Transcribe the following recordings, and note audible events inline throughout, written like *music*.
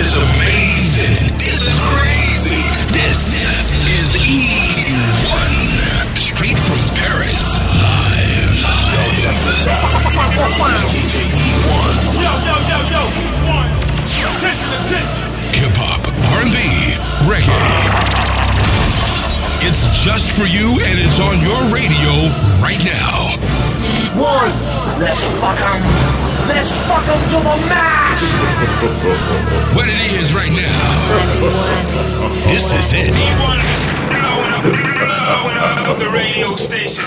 is amazing. This is crazy. This is E1. Straight from Paris. Live. Live. DJ E1. Yo, yo, yo, yo, one. Attention, attention. Hip hop, R&B, reggae. It's just for you and it's on your radio right now. E1. let's fuck 'em. Let's fuck fuck 'em to the max. What it is right now. This is it. E1 is blowing up, blowing up the radio station.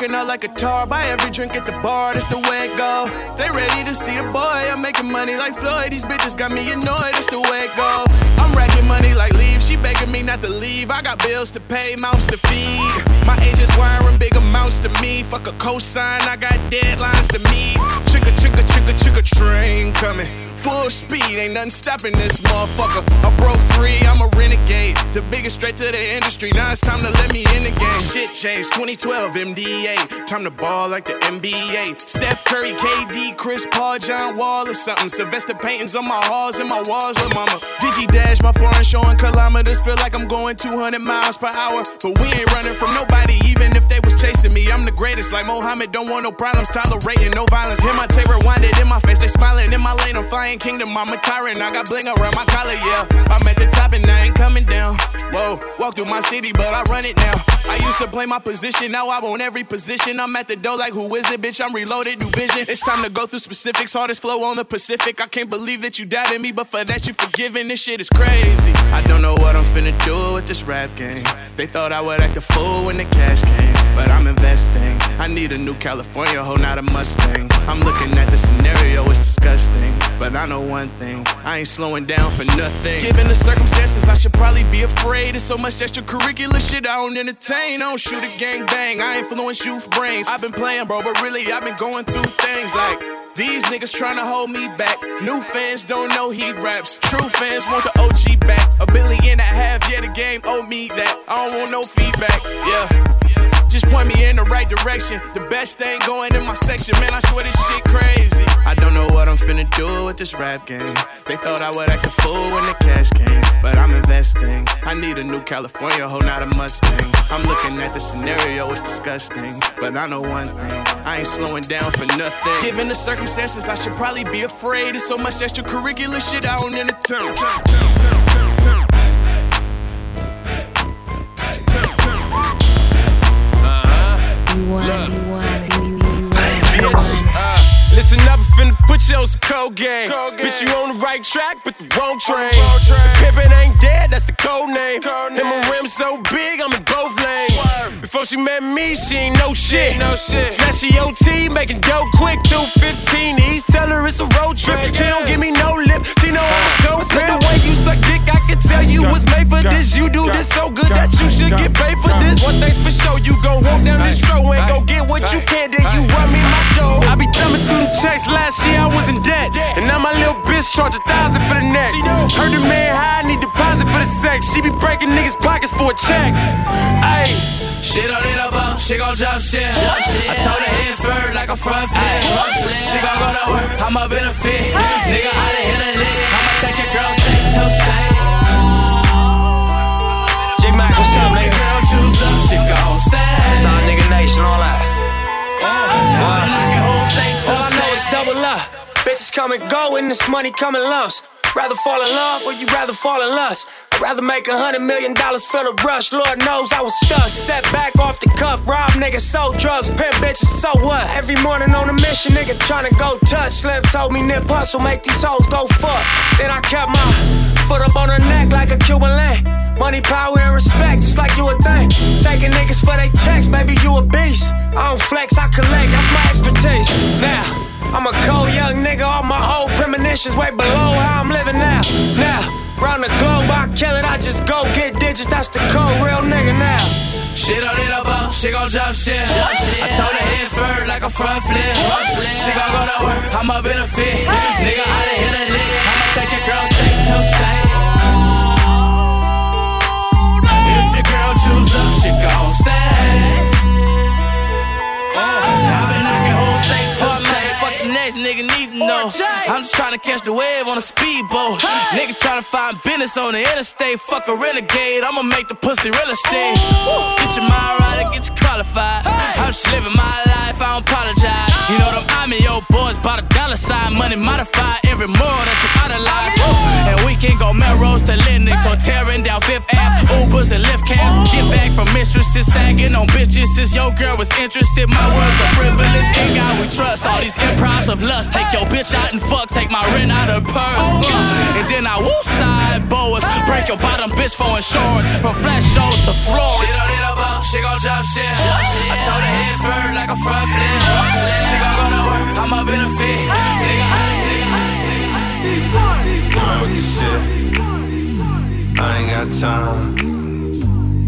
We out like a tar. Buy every drink at the bar. That's the way it go. They ready to see a boy. I'm making money like Floyd. These bitches got me annoyed. That's the way it go. I'm racking money like leave. She begging me not to leave. I got bills to pay, mouths to feed. My agents wiring big amounts to me. Fuck a cosign. I got deadlines to meet. Chicka chicka chicka chicka train coming. Full speed, ain't nothing stopping this motherfucker. I broke free, I'm a renegade. The biggest straight to the industry. Now it's time to let me in the game. Shit changed, 2012 MDA. Time to ball like the NBA. Steph Curry, KD, Chris Paul, John Wall or something. Sylvester paintings on my halls and my walls with mama. Digi dash, my foreign showing kilometers. Feel like I'm going 200 miles per hour. But we ain't running from nobody, even if they was chasing me. I'm the greatest, like Mohammed. Don't want no problems, tolerating no violence. Hear my tape rewinded in my face. They smiling in my lane. I'm flying kingdom. I'm a tyrant. I got bling around my collar, yeah. I'm at the top and I ain't coming down. Whoa, walk through my city, but I run it now. I used to play my position, now I own every position. I'm at the door like who is it, bitch? I'm reloaded, new vision. It's time to go through specifics. Hardest flow on the Pacific. I can't believe that you doubted me, but for that you forgiven. This shit is crazy. I don't know what I'm finna do with this rap game. They thought I would act a fool when the cash came, but I'm investing. I need a new California hoe, not a Mustang. I'm looking at the scenario, it's disgusting. But I know one thing, I ain't slowing down for nothing. Given the circumstances, I should probably be afraid. There's so much extracurricular shit I don't entertain. Don't shoot a gang bang, I influence youth brains. I've been playing, bro, but really I've been going through things like. These niggas tryna hold me back. New fans don't know he raps. True fans want the OG back. A billion and a half, yeah, the game owe me that. I don't want no feedback, yeah. Just point me in the right direction. The best thing going in my section, man. I swear this shit crazy. I don't know what I'm finna do with this rap game. They thought I would act a fool when the cash came, but I'm investing. I need a new California hoe, not a Mustang. I'm looking at the scenario, it's disgusting. But I know one thing, I ain't slowing down for nothing. Given the circumstances, I should probably be afraid. There's so much extracurricular shit I don't entertain. Uh-huh. bitch. Listen up, I'm finna put you on some cold game. Bitch, you on the right track, but the wrong train. The pimpin' ain't dead, that's the code name. And my rim's so big, I'm in both lanes. Before she met me, she ain't no shit. No shit. Now she OT, making dough quick through 15 East. Tell her it's a road trip. She don't give me no lip, she know I'm go Said the way you suck dick, I can tell you was made for this. You do this so good that you should get paid for this. One thing's for sure, you gon' walk down this road and go get what you can, then you run me my dough. I be thumbing through the checks, last year I was in debt. And now my little bitch charge a thousand for the neck. Heard the man high, need deposit for the sex. She be breaking niggas' pockets for a check. Ayy. She don't need a bump, she gon' jump shit. I told her head first like a front flip. She gon' go to work, I'ma benefit. Nigga, I done hit a lick. I'ma take your girl state to state. G Mac, what's up, nigga? Girl, choose up, she gon' stay. It's all nigga nation, all that. Oh. I can hold state to All I know is state. Double up. Bitches come and go and this money come in lumps. Rather fall in love or you rather fall in lust? I'd rather make a hundred million dollars for the rush. Lord knows I was stuck. Set back off the cuff. Rob niggas, sold drugs, pimp bitches, so what? Every morning on a mission, nigga tryna go touch. Slim told me nip hustle, make these hoes go fuck. Then I kept my foot up on her neck like a Cuban link. Money, power, and respect, just like you a thing. Taking niggas for they checks, baby, you a beast. I don't flex, I collect, that's my expertise. Now, I'm a cold young nigga, all my old premonitions way below how I'm living now. Now, round the globe, I kill it, I just go get digits, that's the code, real nigga now. Shit don't need a bump, she gon' jump shit. shit. I told her head first like a front flip. She gon' go to work, I'm up in a fit. Nigga, I done hit a lick. I'ma take your girl straight to state. If your girl choose up, she gon' stay. I've been knocking whole state to state. Nigga need to know. I'm just trying to catch the wave on a speedboat. Nigga trying to find business on the interstate. Fuck a renegade, I'ma make the pussy real estate. Get your mind right get you qualified. I'm just living my life, I don't apologize. You know them I'm in your boys by the dollar sign. Money modified every more that you idolize. And we can go Melrose to Linux or tearing down Fifth Ave. Ubers and Lyft cabs. Get back from mistresses, sagging on bitches. Since your girl was interested, my words are privilege. In God we trust. All these improvs of lust. Take your bitch out and fuck. Take my rent out of purse. Uh, And then I woo side boas. Break your bottom bitch for insurance. From flash shows to floors. She don't need a. She gon' jump shit. I told her head first like a front flip. She gon' go to work. I'm a benefit. Nigga, I Going with the shit. I ain't got time.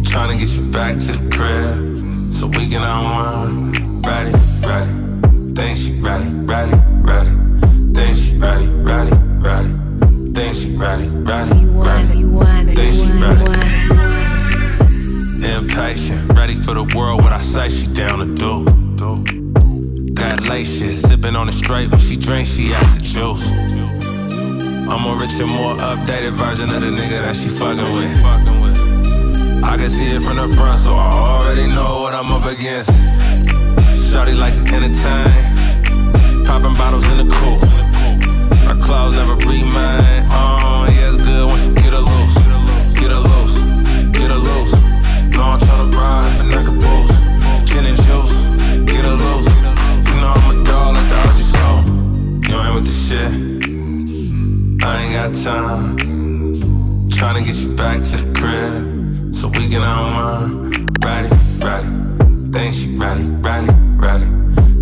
Tryna get you back to the crib so we can unwind. Ready, ready. Think she ready, ready, ready. Think she ready, ready, ready. Think she ready, ready, ready. Think she ready. Impatient, ready for the world. What I say she down to do. That late shit, sipping on it straight when she drinks, she act the juice. I'm a richer, more updated version of the nigga that she fucking with. I can see it from the front, so I already know what I'm up against. Shorty like to entertain, popping bottles in the coupe. Her clothes never read mine. Oh, uh, yeah, it's good once you get her loose. Get her loose, get her loose. No, I'm boost. Juice, get loose. You know I'm a dog. You ain't with the shit. I ain't got time. Tryna get you back to the crib so we can unwind. Ready, ready. Think she ready, ready, ready.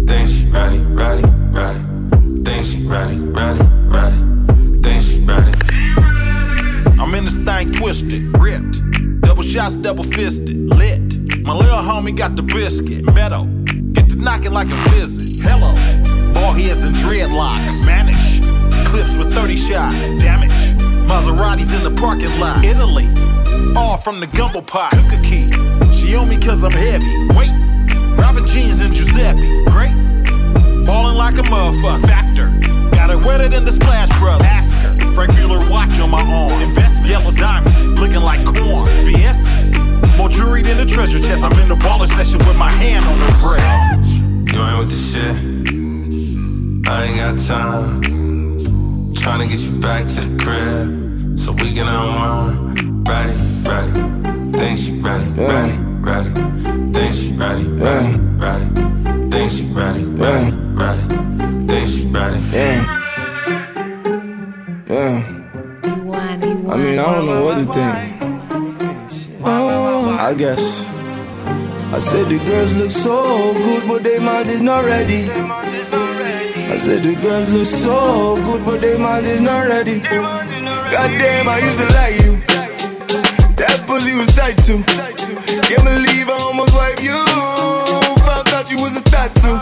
Think she ready, ready, ready. Think she ready. Think she. I'm in this thing twisted, ripped. Shots, double fisted, lit. My little homie got the biscuit, meadow. Get to knocking like a visit. Hello. Ball heads and dreadlocks. Vanish. Clips with 30 shots. Damage. Maseratis in the parking lot. Italy. All from the gumbo pot. Cook key. She on me cause I'm heavy. Wait. Robin jeans and Giuseppe. Great. Ballin' like a motherfucker. Factor. Got it wetter than the Splash Brothers. Ask. Franck Muller watch on my arm. Investment. Yellow diamonds. Looking like corn. VS's. More jewelry than the treasure chest. I'm in the baller session with my hand on her breast. You ain't with the shit. I ain't got time. Trying to get you back to the crib so we can unwind. Ready, ready. Think she ready, ready, ready. Think she ready, ready, ready. Think she ready, ready, ready. Think she ready. Yeah. Yeah. I mean, I don't know what to think. Oh, I guess. I said the girls look so good, but their mind is not ready. I said the girls look so good, but their mind is not ready. Goddamn, I used to like you. That pussy was tight too. Can't believe I almost wiped you. Found out you was a tattoo.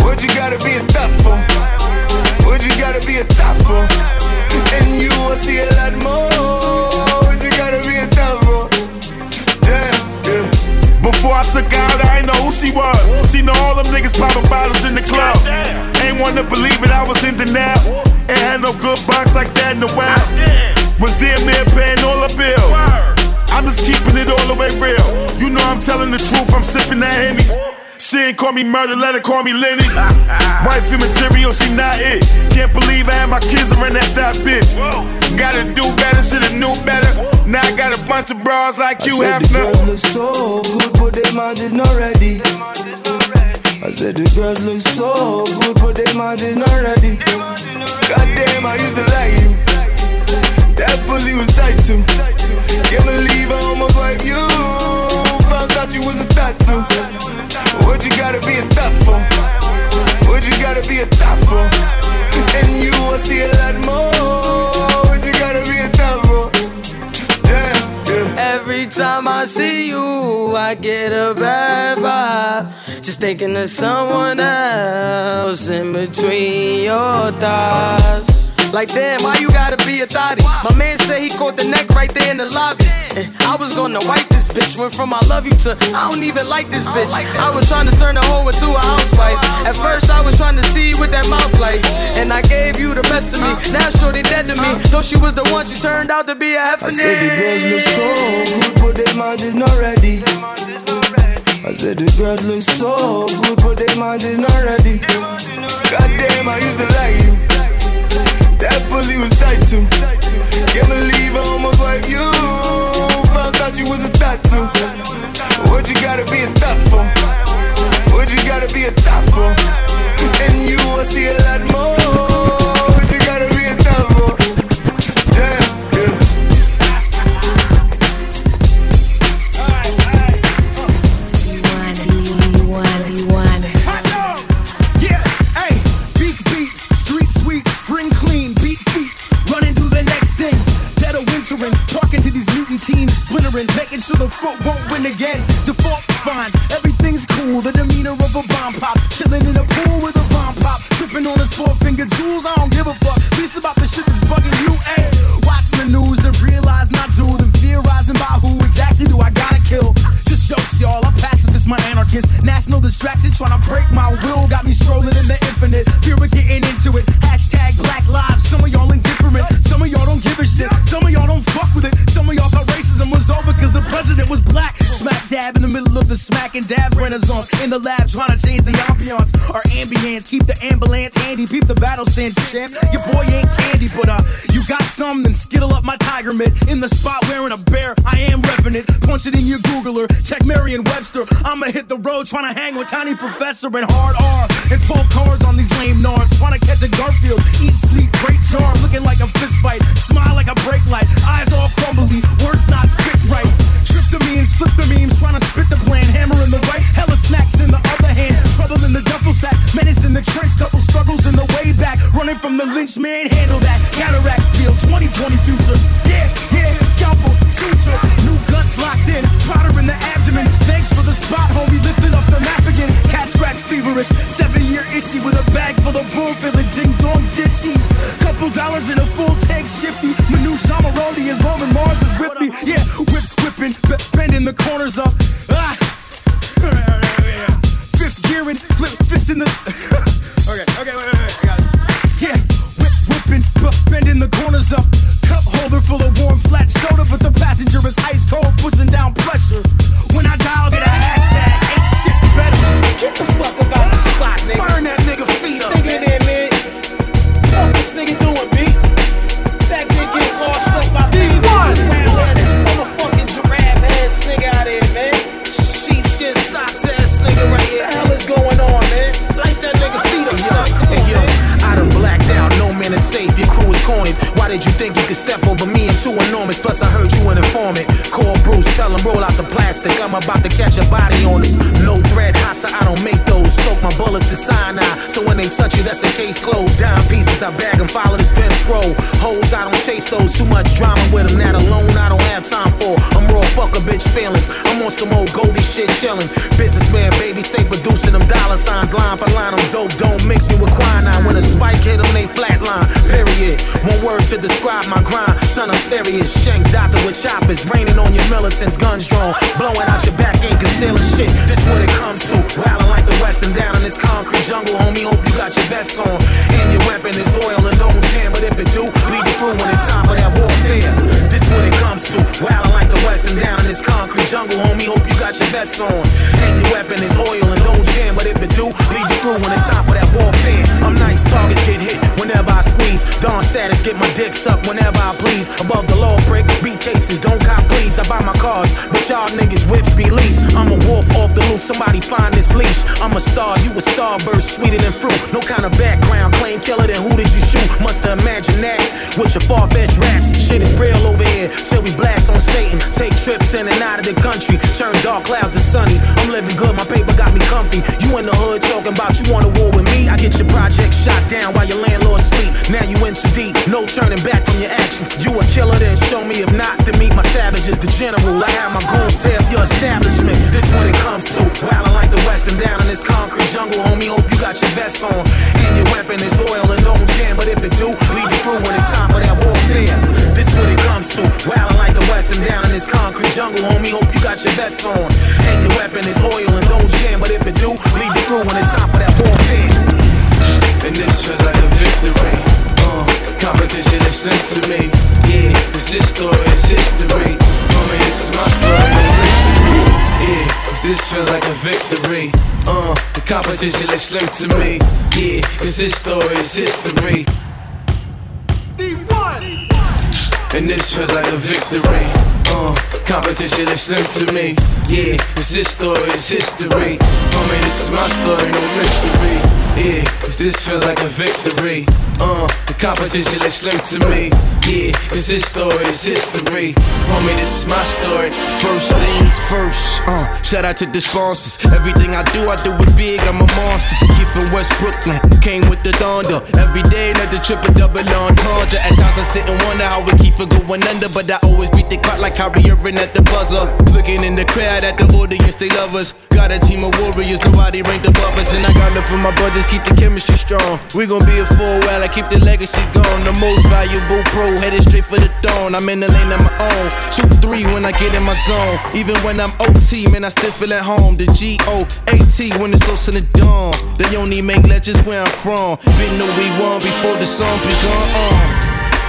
What you gotta be a thot for? What you gotta be a thot for? See a lot more. You gotta be a for? Damn, yeah. Before I took out, I ain't know who she was. She know all them niggas popping bottles in the club. Ain't want to believe it, I was in denial. Ain't had no good box like that in a while. Was damn near paying all the bills. I'm just keeping it all the way real. You know I'm telling the truth, I'm sipping that Henny. She ain't call me murder, let her call me Lenny. Wifey material, she not it. Can't believe I had my kids around that that bitch. Gotta do better, shoulda knew better. Now I got a bunch of bras like you I have said the girls look so good, but their mind is not ready. I said the girls look so good, but their mind is not ready. Goddamn, I used to like you. That pussy was tight too. Can't believe I almost wiped you. Out you was a tattoo. What you gotta be a thot for? What you gotta be a thot for? And you will see a lot more. What you gotta be a thot for? Damn, yeah. Every time I see you, I get a bad vibe. Just thinking of someone else in between your thighs. Like, damn, why you gotta be a thotty? My man said he caught the neck right there in the lobby. And I was gonna wipe this bitch. Went from I love you to I don't even like this bitch. I was trying to turn the hoe into a housewife. At first, I was trying to see with that mouth like. And I gave you the best of me. Now, shorty dead to me. Though she was the one, she turned out to be a I said the girls look so good, but their mind is not ready. I said the girls look so good, but their mind is not ready. God damn, I used to like you. That pussy was tight too. Can't believe I almost wiped you. Found out you was a thot and dab renaissance. In the lab trying to change the ambiance. Our ambience, keep the ambulance handy. Peep the battle stance, champ. Your boy ain't candy, but uh, you got some, then skittle up my tiger mitt. In the spot wearing a bear, I am it. Punch it in your Googler. Check Merriam Webster. I'ma hit the road trying to hang with Tiny Professor and Hard R. And pull cards on these lame nards. Trying to catch a Garfield. Eat, sleep, great jar. Looking like a fist fight. Smile like a brake light. Eyes all crumbly. Words not fit right. Trip the means, flip the memes. Trying to spit the plan. Hammer in the right. Hella snacks in the other hand. The sack. Menace in the trench. Couple struggles in the way back. Running from the lynch man. Handle that. Cataracts peel. 2020 future. Yeah, yeah. Scalpel, suture. New guts locked in. Powder in the abdomen. Thanks for the spot, homie. Lifting up the map again. Cat scratch feverish. Seven year itchy with a bag full of bull feeling ding dong ditchy. Couple dollars in a full tank shifty. Manu Shamaroni and Roman Mars is with me. Yeah, whip whipping, bending the corners up. Ah. Fifth gearing, flip fist in the. *laughs* okay, okay, wait, wait, wait. I got it. Yeah, whip whipping, bending the corners up. Cup holder full of warm flat soda, but the did you think you could step over me and too enormous? Plus, I heard you an informant. Call Bruce, tell him roll out the plastic. I'm about to catch a body on this. No thread, Hassa, I don't make those. Soak my bullets in cyanide, so when they touch you, that's a case closed. Dime pieces, I bag them, follow the spin scroll. Hoes, I don't chase those. Too much drama with them, that alone I don't have time for. I'm raw, fuck a bitch feelings. I'm on some old Goldie shit chillin'. Businessman, baby, stay producing them dollar signs. Line for line, I'm dope, don't mix me with quinine. When a spike hit them, they flatline. Period. One word to describe my grind. Son, I'm serious. Shank doctor with choppers. Raining on your militants, guns drawn. Blowing out your back, ain't concealing shit. This what it comes to. Wildin' like the West and down in this concrete jungle, homie. Hope you got your best on. And your weapon is oil and don't jam. But if it do, leave it through when it's time for that warfare. This what it comes to. Wildin' like the West and down in this concrete jungle, homie. Hope you got your best on. And your weapon is oil and don't jam. But if it do, leave it through when it's time for that Dawn status, get my dick sucked whenever I please. Above the law, brick, beat cases, don't cop please. I buy my cars, but y'all niggas whips be leaves. I'm a wolf off the loose, somebody find this leash. I'm a star, you a starburst, sweeter than fruit. No kind of background, claim killer, then who did you shoot? Musta imagine that with your far-fetched raps. Shit is real over here, so we blast on Satan. Take trips in and out of the country, turn dark clouds to sunny. I'm living good, my paper got me comfy. You in the hood talking about you want a war with me? I get your project shot down while your landlord sleep. Now you in too deep, no turning back from your actions. You a killer, then show me if not, to meet my savages. The general. I have my goons tear up your establishment. This what it comes to. Wildin' like the West and down in this concrete jungle, homie. Hope you got your vest on. And your weapon is oil and don't jam. But if it do, leave it through when it's time for that warfare. This what it comes to. Wildin' like the West and down in this concrete jungle, homie. Hope you got your vest on. And your weapon is oil and don't jam. But if it do, leave it through when it's time for that warfare. And this feels like a victory. Competition is slim to me. Yeah, it's this story, it's history. Homie, this is my story, no mystery. Yeah, 'cause this feels like a victory. Uh, the competition is slim to me. Yeah, it's this story, it's history. And this feels like a victory. Uh, competition is slim to me. Yeah, it's this story, it's history. Homie, this is my story, no mystery. Yeah, 'cause this feels like a victory. Uh, the competition is slim to me. Yeah, it's this story, it's history. Homie, this is my story. First things first, uh, shout out to the sponsors. Everything I do, I do it big, I'm a monster. The kid from West Brooklyn came with the thunder. Every day, another triple double entendre. At times I sit and wonder how we keep from going under, but I always beat the clock like Kyrie Irving at the buzzer. Looking in the crowd at the audience, they love us. Got a team of warriors, nobody ranked above us. And I got love for my brothers, keep the chemistry strong. We gon' be a full while I keep the legacy going. The most valuable pro, headed straight for the throne. I'm in the lane of my own. Two, three when I get in my zone. Even when I'm OT, man, I still feel at home. The G O A T when it's close to the dawn. They only make legends where I'm from. Been know we won before the song begun. Uh.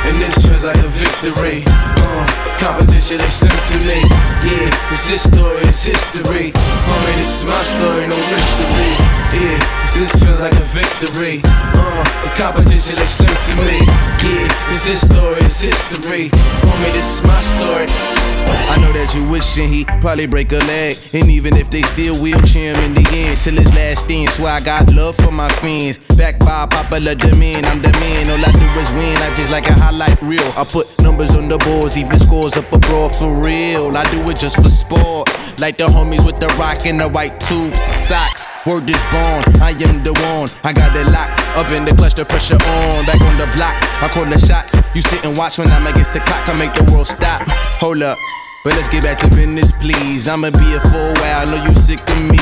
And this feels like a victory. Uh, competition is slim to me. Yeah, it's this story, it's history. Homie, this is my story, no mystery. Yeah, this feels like a victory. Uh, the competition is slim to me. Yeah, it's this story, it's history. Homie, this is my story. I know that you wishing he probably break a leg. And even if they still wheelchair him in the end, till his last stand. So I got love for my fans. Back by popular demand, I'm the man. All I do is win. Life is like a highlight reel. I put numbers on the boards, even scores up abroad for real. I do it just for sport. Like the homies with the rock and the white tube socks. Word is born, I am the one. I got it locked up in the clutch, the pressure on. Back on the block, I call the shots. You sit and watch when I'm against the clock. I make the world stop. Hold up. But let's get back to business, please. I'ma be a full while, I know you sick of me.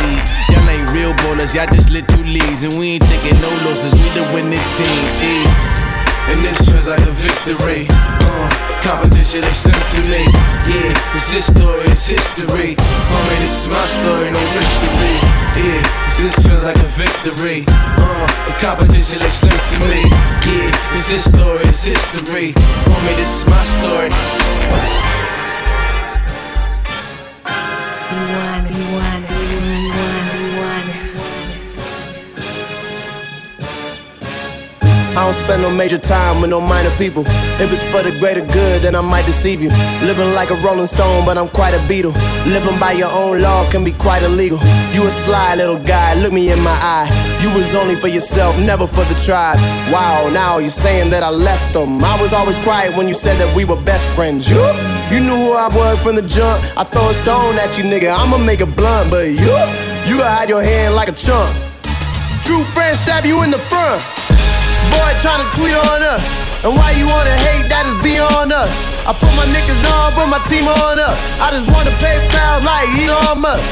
Y'all ain't real ballers, y'all just lit two leads. And we ain't taking no losses, we the winning team. Is. And this feels like a victory. Uh, competition is slim to me. Yeah, it's this story, it's history. Homie, this is my story, no mystery. Yeah, this feels like a victory. Uh, the competition is slim to me. Yeah, it's this story, it's history. Homie, this is my story. Don't spend no major time with no minor people. If it's for the greater good, then I might deceive you. Living like a rolling stone, but I'm quite a beetle. Living by your own law can be quite illegal. You a sly little guy, look me in my eye. You was only for yourself, never for the tribe. Wow, now you're saying that I left them. I was always quiet when you said that we were best friends. You, you knew who I was from the jump. I throw a stone at you, nigga. I'ma make it blunt, but you, you hide your hand like a chump. True friends stab you in the front. Boy tryna tweet on us. And why you wanna hate, that is beyond us. I put my niggas on, put my team on up. I just wanna pay pals like Elon Musk.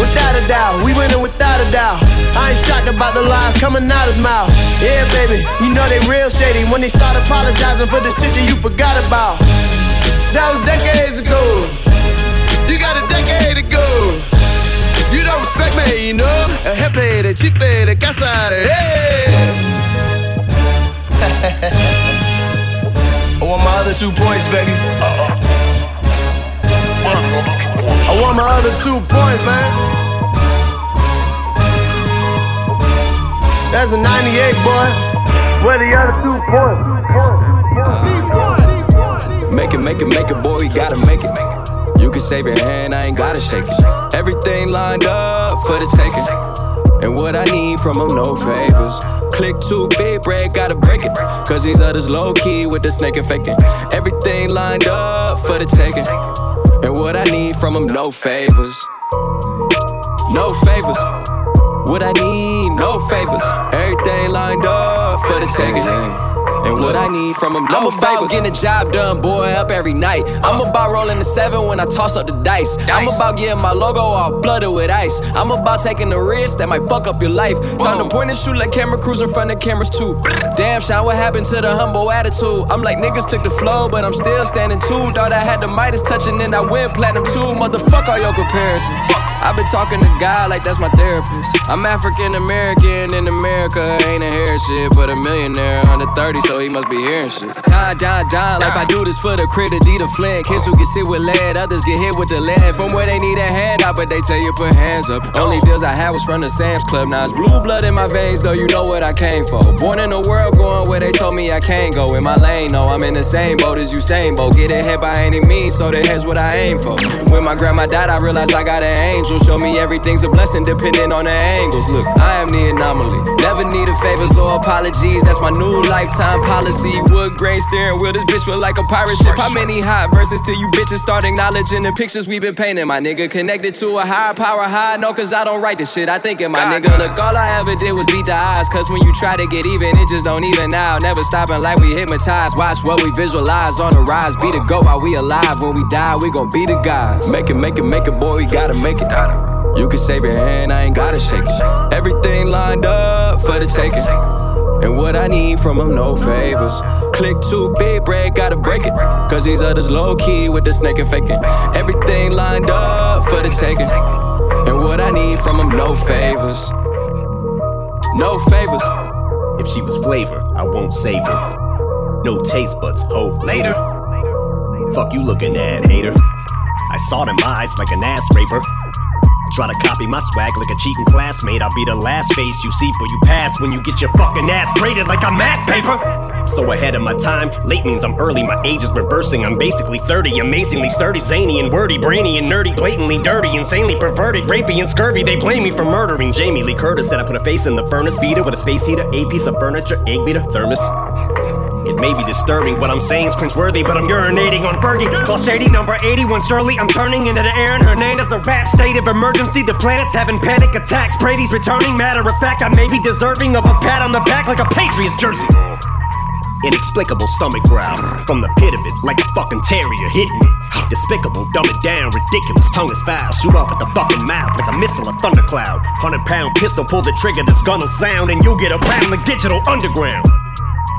Without a doubt, we winning without a doubt. I ain't shocked about the lies coming out his mouth. Yeah, baby, you know they real shady when they start apologizing for the shit that you forgot about. That was decades ago. You got a decade ago. You don't respect me, you know. Jefe de chipe de casa hey. *laughs* I want my other two points, baby. I want my other two points, man. That's a 98, boy. Where the other two points? Make it, make it, make it, boy, we gotta make it. You can save your hand, I ain't gotta shake it. Everything lined up for the taking. And what I need from them, no favors. Click too big, break, gotta break it. Cause these others low key with the snake faking. Everything lined up for the taking. And what I need from them, no favors. No favors. What I need, no favors. Everything lined up for the taking. And what I need from them, no I'm about getting the job done, boy, up every night. Uh. I'm about rolling the seven when I toss up the dice. I'm about getting my logo all blooded with ice. I'm about taking the risk that might fuck up your life. Time to point and shoot like camera crews in front of cameras too. Damn, shine, what happened to the humble attitude? I'm like niggas took the flow, but I'm still standing too. Thought I had the Midas touching, and I went platinum too. Motherfuck all your comparisons. I've been talking to God like that's my therapist. I'm African American in America, ain't a hair shit, but a millionaire under 30, so he must be hearing shit. Die, die, die, like I do this for the critter, D the flint. Kids who can sit with lead, others get hit with the lead. From where they need a hand out, but they tell you put hands up. Only deals I had was from the Sam's Club. Now it's blue blood in my veins, though you know what I came for. Born in a world going where they told me Go. In my lane, no, I'm in the same boat as you, same boat. Get ahead by any means, so the head's what I aim for. When my grandma died, I realized I got an angel. Show me everything's a blessing depending on the angles. Look, I am the anomaly. Never need a favor, or apologies. That's my new lifetime policy. Wood grain steering wheel. This bitch feel like a pirate ship. How many hot verses till you bitches start acknowledging the pictures we been painting? My nigga connected to a higher power high. No, cause I don't write this shit. I think in my God, nigga. Look, all I ever did was beat the odds. Cause when you try to get even, it just don't even now. Never stopping like we hypnotized. Watch what we visualize on the rise. Be the go while we alive. When we die, we gon' be the guys. Make it, make it, make it, boy. We gotta make it. You can save your hand, I ain't gotta shake it. Everything lined up for the taking. And what I need from them, no favors. Click too big, bread, gotta break it. Cause these others low key with the snake and faking. Everything lined up for the taking. And what I need from them, no favors. No favors. If she was flavor, I won't save her. No taste buds, ho. Later. Fuck you looking at, hater. I saw them eyes like an ass raper. Try to copy my swag like a cheating classmate. I'll be the last face you see before you pass when you get your fucking ass graded like a math paper. So ahead of my time, late means I'm early, my age is reversing. I'm basically 30, amazingly sturdy, zany and wordy, brainy and nerdy, blatantly dirty, insanely perverted, rapey and scurvy. They blame me for murdering Jamie Lee Curtis. Said I put a face in the furnace, beater with a space heater, a piece of furniture, egg beater, thermos. It may be disturbing, what I'm saying is cringeworthy, but I'm urinating on Fergie. Call Shady number 81, surely I'm turning into the Aaron Hernandez, a rap state of emergency. The planet's having panic attacks. Brady's returning, matter of fact, I may be deserving of a pat on the back like a Patriots jersey. Inexplicable stomach growl from the pit of it, like a fucking terrier hitting it. Despicable, dumb it down, ridiculous, tongue is foul. Shoot off at the fucking mouth like a missile, a thundercloud. Hundred pound pistol, pull the trigger, this gun'll sound, and you'll get a pound like digital underground.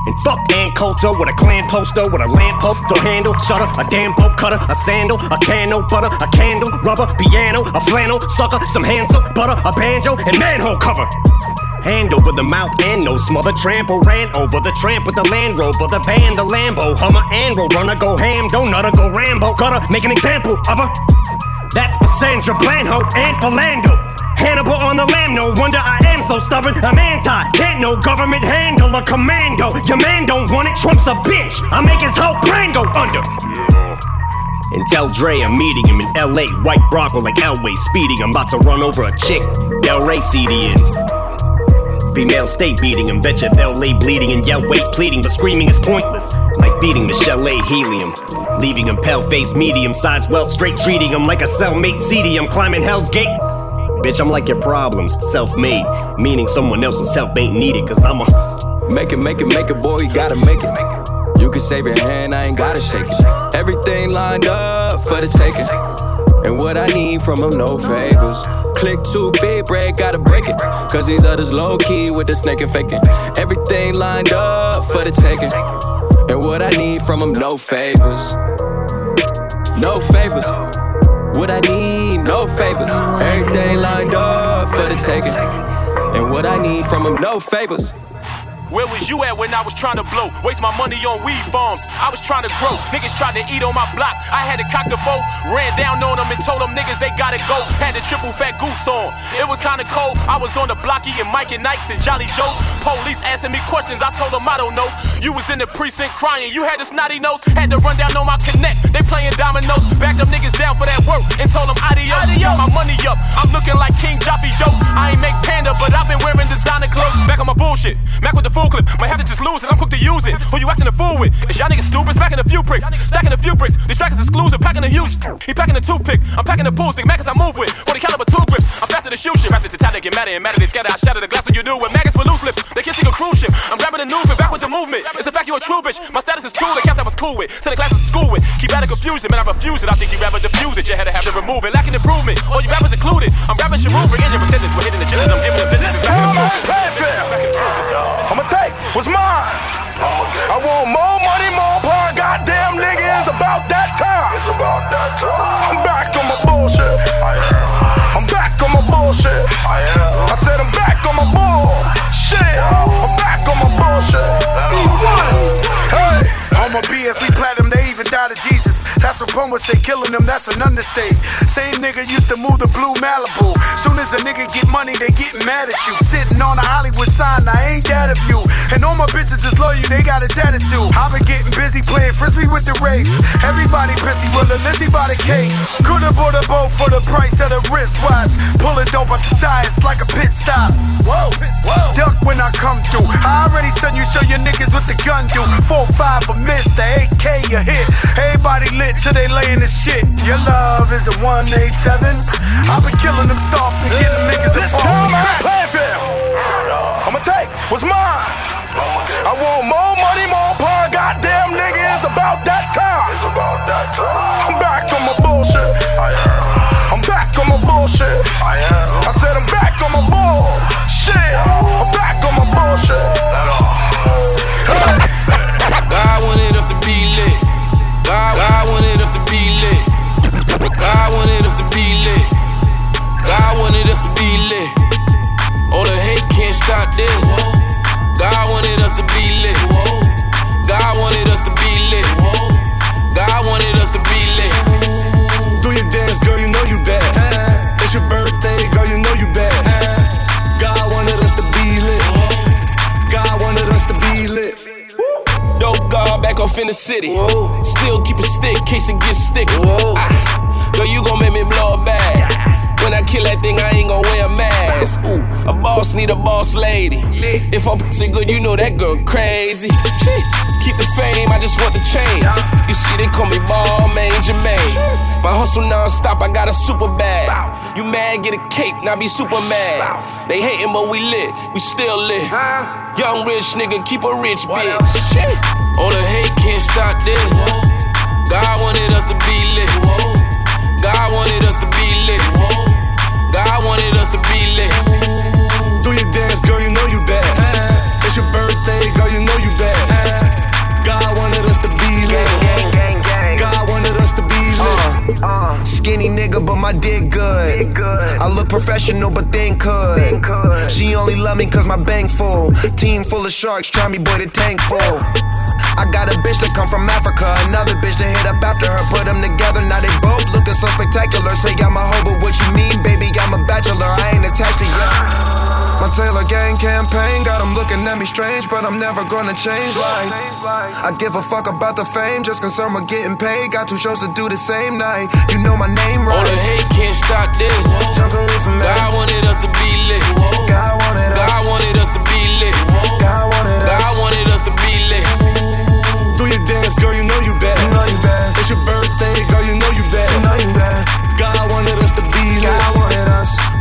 And fuck Ann Coulter with a Klan poster with a lamppost or handle, shutter, a damn bolt cutter, a sandal, a can butter, a candle, rubber, piano, a flannel, sucker, some hand soap, butter, a banjo, and manhole cover. Hand over the mouth and no smother trample, ran over the tramp with the Land Rover, the van, the Lambo, Hummer and roll, runner go ham, don't nutter go Rambo, gotta make an example of her. That's for Sandra Blanho and Philando. Hannibal on the lamb, no wonder I am so stubborn. I'm anti, can't no government handle a commando. Your man don't want it, Trump's a bitch. I make his whole plan go under. And tell Dre I'm meeting him in LA. White Bronco like Elway speeding. I'm about to run over a chick. Del Rey CD in. Female state beating him. Betcha they'll lay bleeding and yell wait pleading, but screaming is pointless. Like beating Michelle A. Helium. Leaving him pale face medium size welt straight treating him like a cellmate seedy. I'm climbing Hell's Gate. Bitch, I'm like your problems, self made. Meaning someone else's help ain't needed, cause I'm a. Make it, make it, make it, boy, you gotta make it. You can save your hand, I ain't gotta shake it. Everything lined up for the taking. And what I need from them, no favors. Click too big, bread, gotta break it. Cause these others low key with the snake and faking. Everything lined up for the taking. And what I need from them, no favors. No favors. What I need, no favors. Everything lined up for the taking. And what I need from them, no favors. Where was you at when I was trying to blow? Waste my money on weed farms. I was trying to grow. Niggas tried to eat on my block. I had to cock the foe. Ran down on them and told them niggas they gotta go. Had the triple fat goose on. It was kinda cold. I was on the block eating Mike and Nikes and Jolly Joes. Police asking me questions. I told them I don't know. You was in the precinct crying. You had the snotty nose. Had to run down on my connect. They playing dominoes. Backed them niggas down for that work and told them adios. adios. My money up. I'm looking like King Joppy Joe. I ain't make panda, but I've been wearing designer clothes. Back on my bullshit. Mac with the full clip. Might have to just lose it. I'm quick to use it. Who you acting a fool with? Is y'all niggas stupid? Smacking a few bricks. Stacking a few bricks. These track is exclusive. Packing a huge. He packing a toothpick. I'm packing a pool stick. As I move with. 40 caliber two grips. I'm faster than shoot shit. Raps to tally, get mad and mad, they scatter. I shatter the glass on you knew with maggots with loose lips. They kissing a cruise ship. I'm grabbing a new back with the movement. It's a fact you a true bitch. My status is true, the cats I was cool with. To the classes to school with. Keep adding confusion, man, I refuse it. I think you rather diffuse it. You had to have to remove it. Lacking improvement. All you rappers included. I'm rapping Sharu, bring in your pretenders. We're hitting the agendas. I'm giving the business. It's back in the I'ma take what's mine. I want more money, more power. Goddamn nigga, it's about that time. It's about that time. I'm back on my bullshit. I'm back on my bullshit. I said I'm back on my bullshit. I'm back on my bullshit. Hey, I'm a BSE What say killing them, that's an understate. Same nigga used to move the blue Malibu. Soon as a nigga get money, they get mad at you. Sitting on a Hollywood sign, I ain't that of you. And all my bitches is loyal, they got a tattoo. i been getting busy playing frisbee with the race. Everybody busy with a Lizzie by the case. Could've bought a boat for the price of the wristwatch. Pulling dope off the tires like a pit stop. Whoa, whoa. Duck when I come through. I already sent you show your niggas what the gun do. 4-5 a miss, the AK a hit. Everybody lit they laying this shit. Your love is a 187. I've been killing them soft and getting niggas This involved. time I play fair. I'ma take what's mine. I want more money, more power. Goddamn nigga, it's about that time. It's about that time. I'm back on my bullshit. I'm back on my bullshit. In the city. Still keep a stick, case it gets sticky. Ah, girl, you gon' make me blow a bag. When I kill that thing, I ain't gon' wear a mask. Ooh, a boss need a boss lady. If I'm pussy good, you know that girl crazy. Keep the fame, I just want the change. You see, they call me ball man, Jermaine. My hustle non-stop, I got a super bag. You mad, get a cape, now be super mad. They hating, but we lit, we still lit. Young rich nigga, keep a rich bitch. Shit. All the hate can't stop this. God wanted us to be lit. God wanted us to be lit. God wanted us to be lit. Do your dance, girl, you know you bad. It's your birthday, girl, you know you bad. God wanted us to be lit. God wanted us to be lit. Skinny nigga, but my dick good. I look professional, but think could. She only love me cause my bank full. Team full of sharks, try me, boy, the tank full. I got a bitch that come from Africa, another bitch that hit up after her, put them together. Now they both looking so spectacular. Say I'm a hoe, but what you mean, baby? I'm a bachelor, I ain't attached to you. My Taylor gang campaign got them looking at me strange, but I'm never gonna change. Like, I give a fuck about the fame, just concerned with getting paid. Got two shows to do the same night. You know my name, oh, right? All the hate can't stop this. God wanted us to be lit. God wanted us. God wanted us to be lit. God wanted us to be lit dance, girl, you know you bad. You know you bad. It's your birthday, girl, you know you bad. You know you bad. God wanted us to be God wanted us.